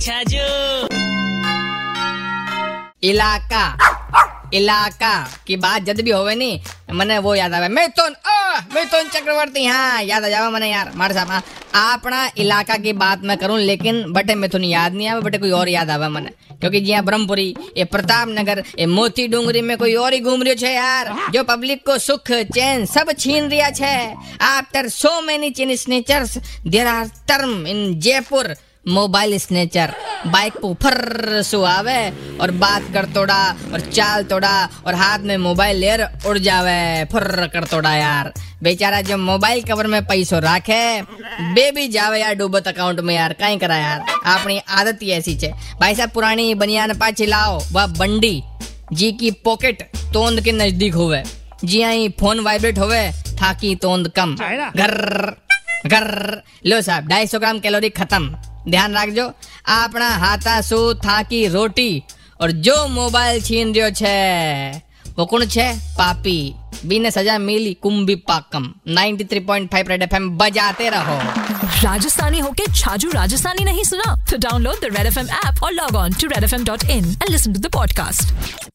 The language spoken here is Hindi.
अच्छा इलाका इलाका की बात जद भी होवे नी मने वो याद आवे मैं तो मैं तो चक्रवर्ती हाँ याद आ जावा मने यार मार साहब हाँ अपना इलाका की बात मैं करूँ लेकिन बटे मैं मिथुन याद नहीं आवे बटे कोई और याद आवे मने क्योंकि जी हाँ ब्रह्मपुरी ये प्रताप नगर ये मोती डूंगरी में कोई और ही घूम रही है यार जो पब्लिक को सुख चैन सब छीन रिया छे after so many chain snatchers there are term in Jaipur mobile snatcher bike पर फर सो आवे और बात कर तोड़ा और चाल तोड़ा और हाथ में मोबाइल लेर उड़ जावे फुर कर तोड़ा यार। बेचारा जो मोबाइल कवर में पैसो राखे बेबी जावे यार डूबत अकाउंट में यार कहीं करा यार। अपनी आदत ही ऐसी छे। भाई साहब पुरानी बनियान पाछी लाओ वह बंडी जी की पॉकेट तोंद के नज़दीक होवे। जी आई फ़ोन वाइब्रेट होवे थाकी तोंद कम। घर घर लो साहब ढाई सौ ग्राम कैलोरी खत्म। ध्यान રાખજો આપણા હાથા શું થાકી રોટી और जो मोबाइल छीन रियो छे वो कौन छे पापी बीने सजा मिली कुंभी पाकम 93.5 रेड एफएम बजाते रहो राजस्थानी होके छाजू राजस्थानी नहीं सुना तो download the Red F M app और log on to Red F M dot in and listen to the podcast